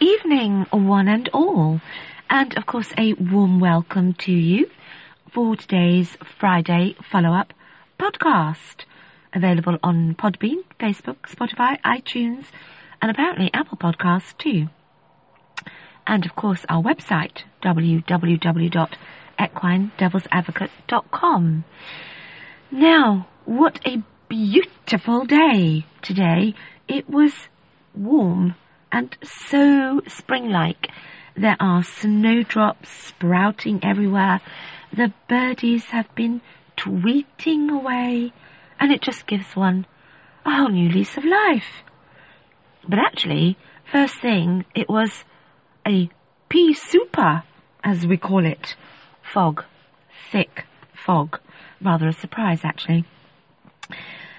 Evening, one and all. And of course, a warm welcome to you for today's Friday follow up podcast. Available on Podbean, Facebook, Spotify, iTunes, and apparently Apple Podcasts too. And of course, our website, www.equinedevilsadvocate.com. Now, what a beautiful day today. It was warm and so spring-like. There are snowdrops sprouting everywhere. The birdies have been tweeting away, and it just gives one a whole new lease of life. But actually, first thing, it was a pea souper, as we call it. Fog. Thick fog. Rather a surprise, actually.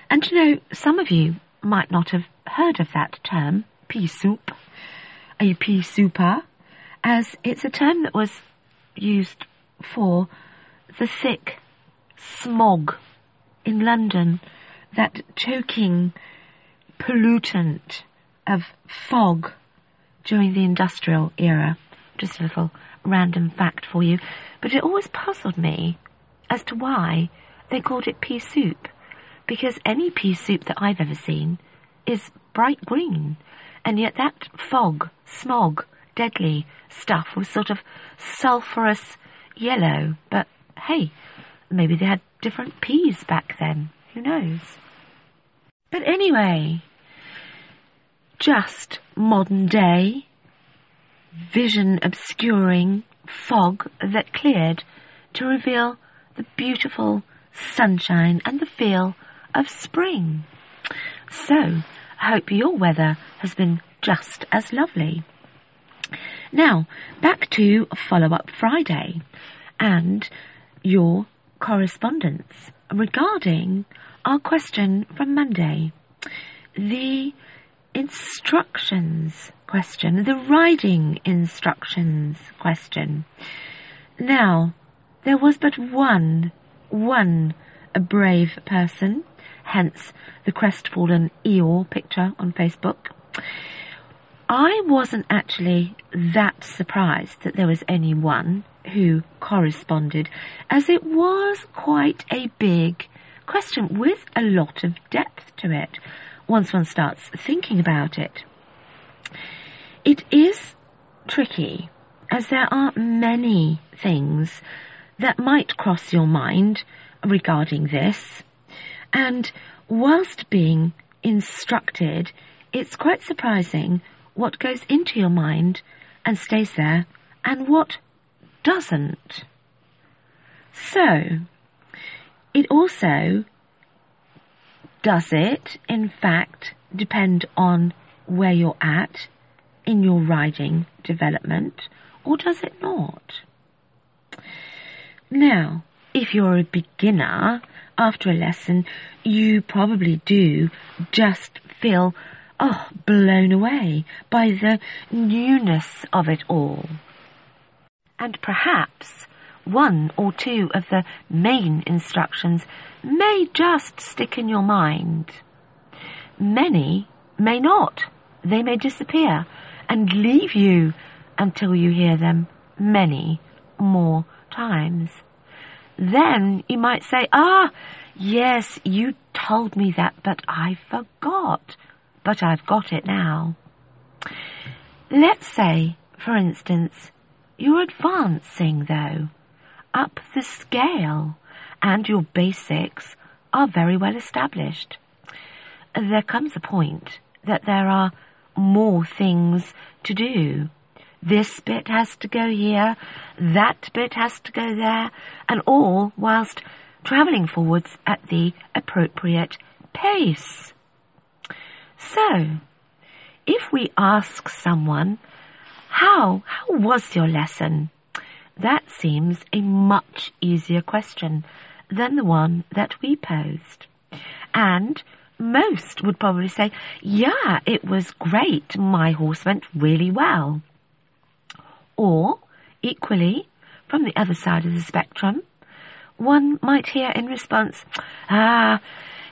And you know, some of you might not have heard of that term, pea soup, a pea souper, as it's a term that was used for the thick smog in London, that choking pollutant of fog during the industrial era. Just a little random fact for you. But it always puzzled me as to why they called it pea soup. Because any pea soup that I've ever seen is bright green. And yet that fog, smog, deadly stuff was sort of sulphurous yellow. But hey, maybe they had different peas back then. Who knows? But anyway, just modern day, vision obscuring fog that cleared to reveal the beautiful sunshine and the feel of spring. So, hope your weather has been just as lovely. Now, back to Follow Up Friday and your correspondence regarding our question from Monday. The instructions question, the riding instructions question. Now, there was but one, one brave person, hence the crestfallen Eeyore picture on Facebook. I wasn't actually that surprised that there was anyone who corresponded, as it was quite a big question with a lot of depth to it once one starts thinking about it. It is tricky, as there are many things that might cross your mind regarding this, and whilst being instructed, it's quite surprising what goes into your mind and stays there and what doesn't. So, it also does it, in fact, depend on where you're at in your riding development, or does it not? Now, if you're a beginner, after a lesson, you probably do just feel, oh, blown away by the newness of it all. And perhaps one or two of the main instructions may just stick in your mind. Many may not. They may disappear and leave you until you hear them many more times. Then you might say, ah, yes, you told me that, but I forgot. But I've got it now. Let's say, for instance, you're advancing though, up the scale, and your basics are very well established. There comes a point that there are more things to do. This bit has to go here, that bit has to go there, and all whilst travelling forwards at the appropriate pace. So, if we ask someone, how, how was your lesson? That seems a much easier question than the one that we posed. And most would probably say, yeah, it was great. My horse went really well. Or, equally, from the other side of the spectrum, one might hear in response, ah,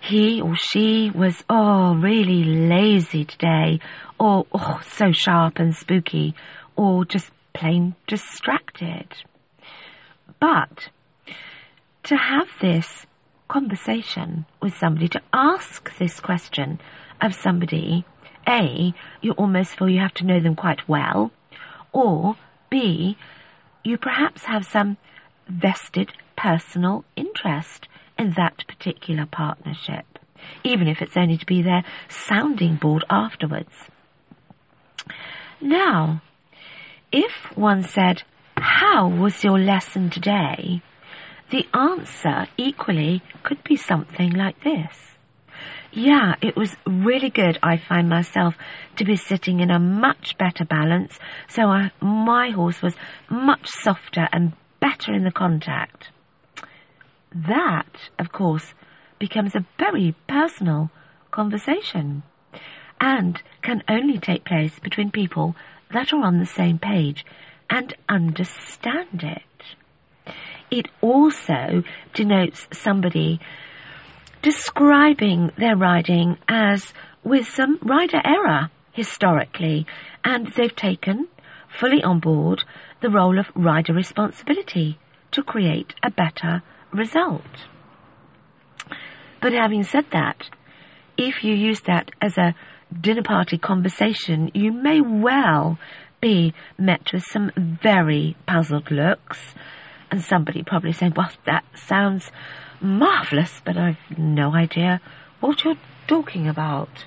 he or she was, oh, really lazy today, or, oh, so sharp and spooky, or just plain distracted. But to have this conversation with somebody, to ask this question of somebody, A, you almost feel you have to know them quite well, or B, you perhaps have some vested personal interest in that particular partnership, even if it's only to be their sounding board afterwards. Now, if one said, How was your lesson today? the answer equally could be something like this. Yeah, it was really good. I find myself to be sitting in a much better balance, so I, my horse was much softer and better in the contact. That, of course, becomes a very personal conversation and can only take place between people that are on the same page and understand it. It also denotes somebody describing their riding as with some rider error historically, and they've taken fully on board the role of rider responsibility to create a better result. But having said that, if you use that as a dinner party conversation, you may well be met with some very puzzled looks, and somebody probably saying, Well, that sounds marvellous, but I've no idea what you're talking about.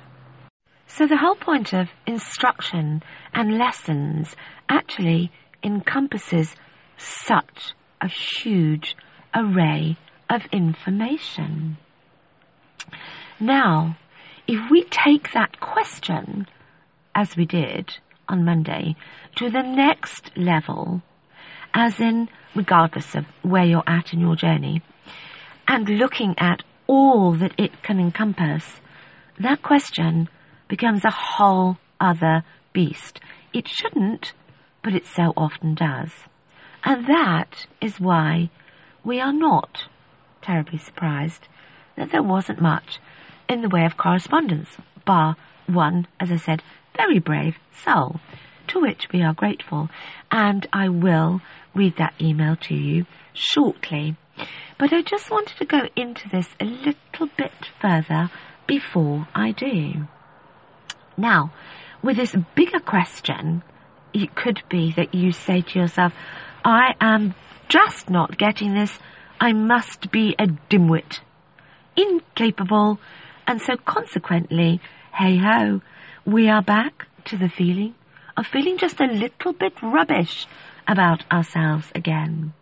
So the whole point of instruction and lessons actually encompasses such a huge array of information. Now, if we take that question, as we did on Monday, to the next level, as in regardless of where you're at in your journey, and looking at all that it can encompass, that question becomes a whole other beast. It shouldn't, but it so often does. And that is why we are not terribly surprised that there wasn't much in the way of correspondence, bar one, as I said, very brave soul, to which we are grateful, and I will read that email to you shortly. But I just wanted to go into this a little bit further before I do. Now, with this bigger question, it could be that you say to yourself, I am just not getting this. I must be a dimwit, incapable, and so consequently, hey ho, we are back to the feeling of feeling just a little bit rubbish about ourselves again.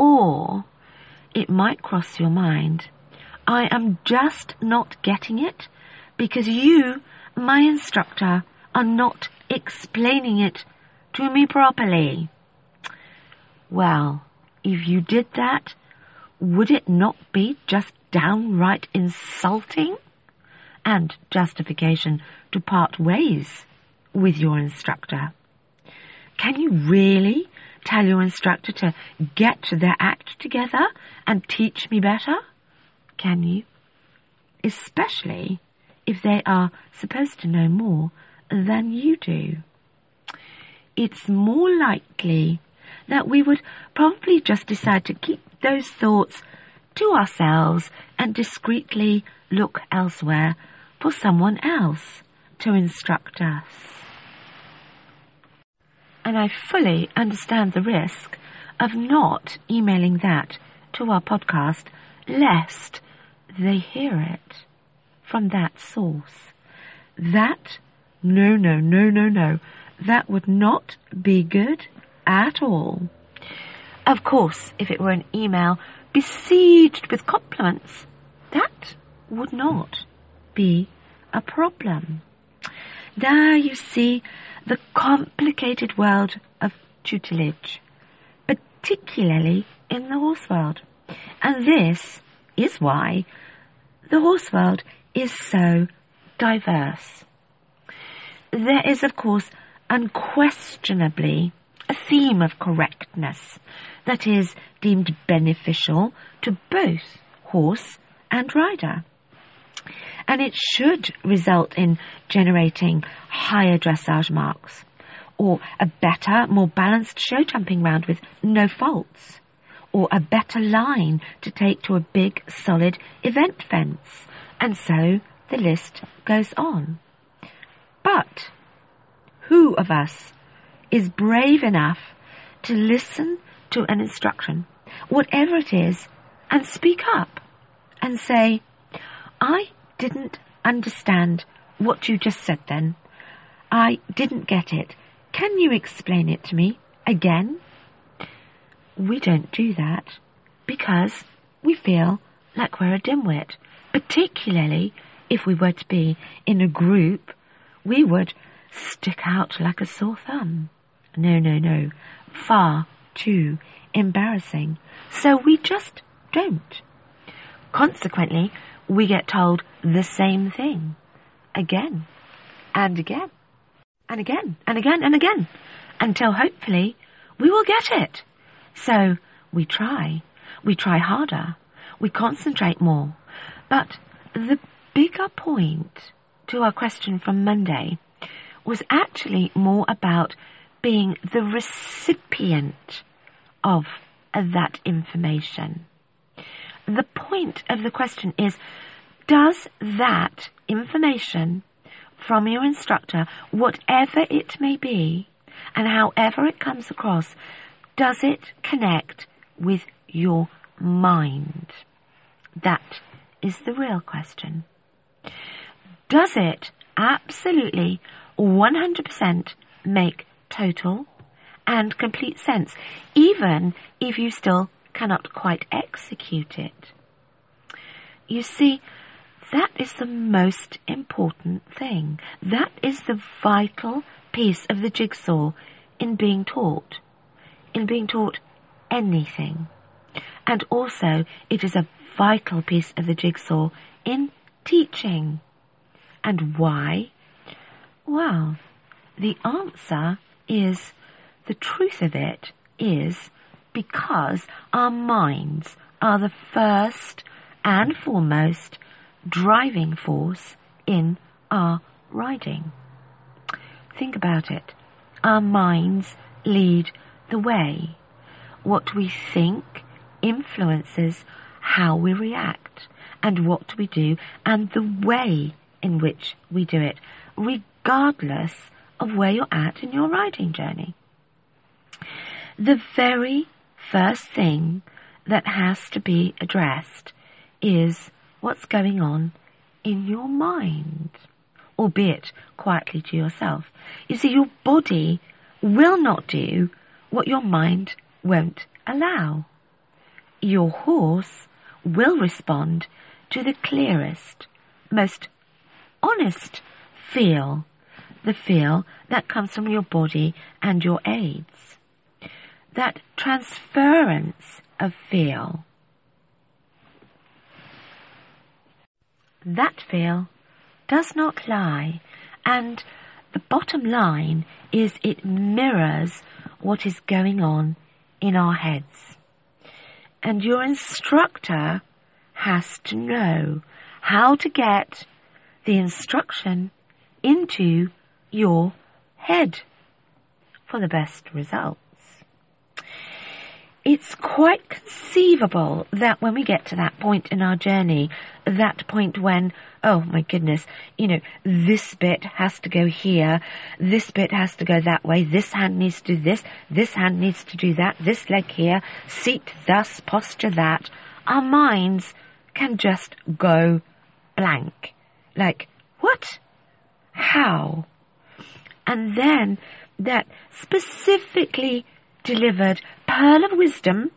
Or it might cross your mind, I am just not getting it because you, my instructor, are not explaining it to me properly. Well, if you did that, would it not be just downright insulting? And justification to part ways with your instructor. Can you really tell your instructor to get their act together and teach me better? Can you? Especially if they are supposed to know more than you do. It's more likely that we would probably just decide to keep those thoughts to ourselves and discreetly look elsewhere for someone else to instruct us. And I fully understand the risk of not emailing that to our podcast lest they hear it from that source. That, no, no, no, no, no, that would not be good at all. Of course, if it were an email besieged with compliments, that would not be a problem. There you see the complicated world of tutelage, particularly in the horse world. And this is why the horse world is so diverse. There is, of course, unquestionably a theme of correctness that is deemed beneficial to both horse and rider. And it should result in generating higher dressage marks or a better, more balanced show jumping round with no faults or a better line to take to a big, solid event fence. And so the list goes on. But who of us is brave enough to listen to an instruction, whatever it is, and speak up and say, I didn't understand what you just said then. I didn't get it. Can you explain it to me again? We don't do that because we feel like we're a dimwit, particularly if we were to be in a group, we would stick out like a sore thumb. No, no, no. Far too embarrassing. So we just don't. Consequently, we get told the same thing again and again and again and again and again until hopefully we will get it. So we try. We try harder. We concentrate more. But the bigger point to our question from Monday was actually more about being the recipient of, that information. The point of the question is, does that information from your instructor, whatever it may be, and however it comes across, does it connect with your mind? That is the real question. Does it absolutely 100% make total and complete sense, even if you still cannot quite execute it? You see, that is the most important thing. That is the vital piece of the jigsaw in being taught, in being taught anything. And also, it is a vital piece of the jigsaw in teaching. And why? Well, the answer is the truth of it is because our minds are the first and foremost driving force in our riding. Think about it. Our minds lead the way. What we think influences how we react and what we do and the way in which we do it, regardless of where you're at in your riding journey. The very first thing that has to be addressed is what's going on in your mind, albeit quietly to yourself. You see, your body will not do what your mind won't allow. Your horse will respond to the clearest, most honest feel, the feel that comes from your body and your aids. That transference of feel. That feel does not lie, and the bottom line is it mirrors what is going on in our heads. And your instructor has to know how to get the instruction into your head for the best results. It's quite conceivable that when we get to that point in our journey, that point when, oh my goodness, you know, this bit has to go here, this bit has to go that way, this hand needs to do this, this hand needs to do that, this leg here, seat thus, posture that, our minds can just go blank. Like, what? How? And then that specifically delivered pearl of wisdom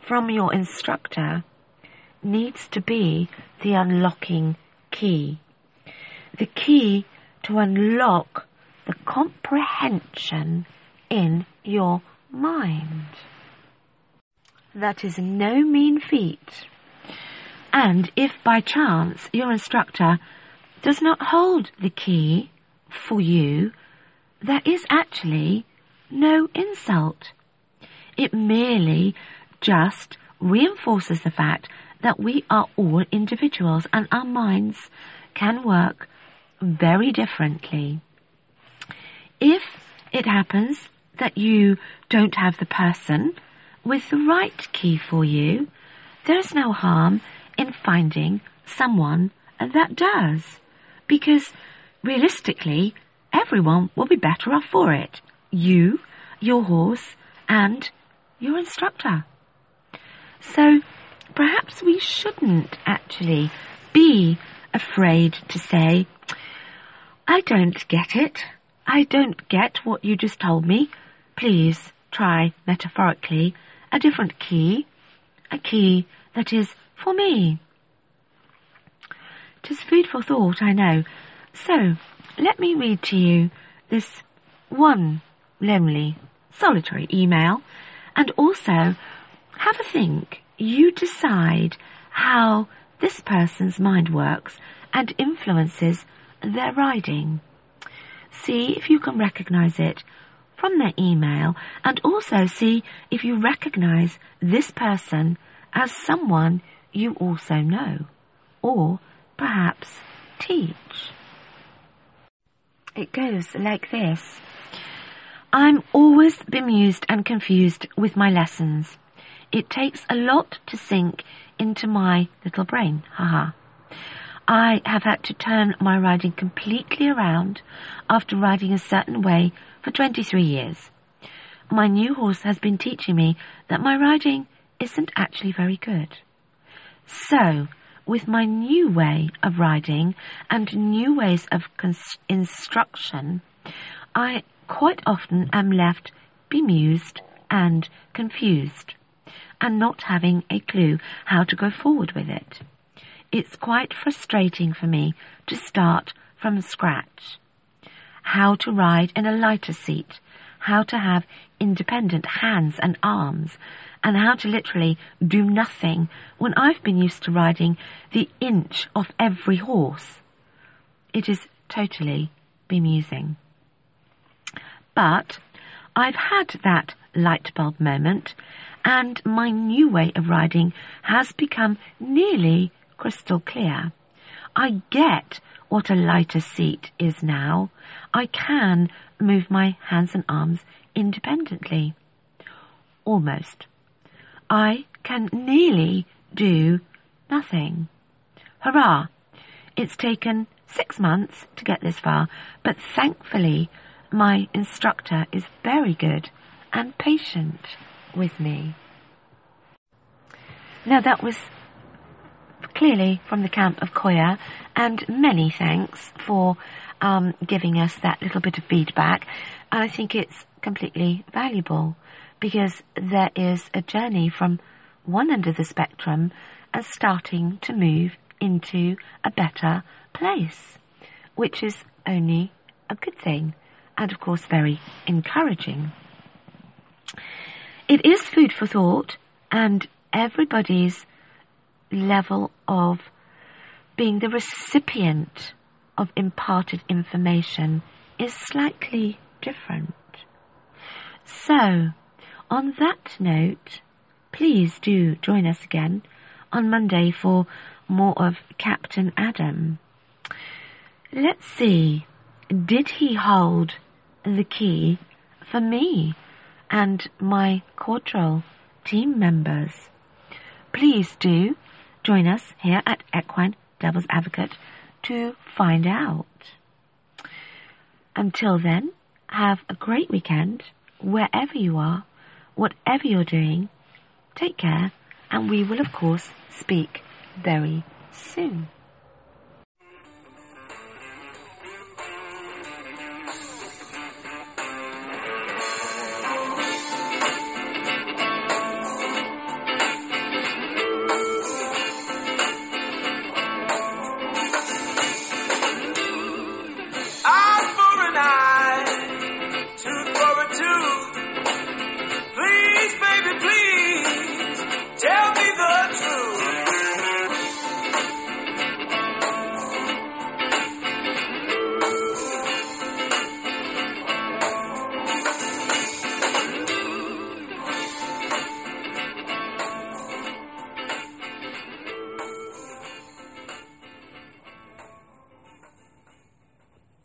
from your instructor needs to be the unlocking key. The key to unlock the comprehension in your mind. That is no mean feat. And if by chance your instructor does not hold the key for you, there is actually no insult. It merely just reinforces the fact that we are all individuals and our minds can work very differently. If it happens that you don't have the person with the right key for you, there is no harm in finding someone that does. Because realistically, everyone will be better off for it. You, your horse, and your instructor. So perhaps we shouldn't actually be afraid to say, I don't get it. I don't get what you just told me. Please try, metaphorically, a different key, a key that is for me. Tis food for thought, I know. So, let me read to you this one lonely, solitary email, and also have a think. You decide how this person's mind works and influences their riding. See if you can recognize it from their email and also see if you recognize this person as someone you also know or perhaps teach. It goes like this. I'm always bemused and confused with my lessons. It takes a lot to sink into my little brain. Haha. I have had to turn my riding completely around after riding a certain way for 23 years. My new horse has been teaching me that my riding isn't actually very good. So, with my new way of riding and new ways of instruction, I quite often am left bemused and confused and not having a clue how to go forward with it. It's quite frustrating for me to start from scratch. How to ride in a lighter seat, how to have independent hands and arms, and how to literally do nothing when I've been used to riding the inch of every horse. It is totally bemusing. But I've had that light bulb moment, and my new way of riding has become nearly crystal clear. I get what a lighter seat is now. I can move my hands and arms independently. Almost. I can nearly do nothing. Hurrah! It's taken six months to get this far, but thankfully my instructor is very good and patient with me. Now that was clearly from the camp of Koya, and many thanks for um, giving us that little bit of feedback. And I think it's completely valuable because there is a journey from one end of the spectrum and starting to move into a better place, which is only a good thing and of course very encouraging. It is food for thought and everybody's level of being the recipient of imparted information is slightly different. So, on that note, please do join us again on Monday for more of Captain Adam. Let's see, did he hold the key for me and my Quadrille team members? Please do Join us here at Equine Devil's Advocate to find out. Until then, have a great weekend wherever you are, whatever you're doing. Take care, and we will, of course, speak very soon.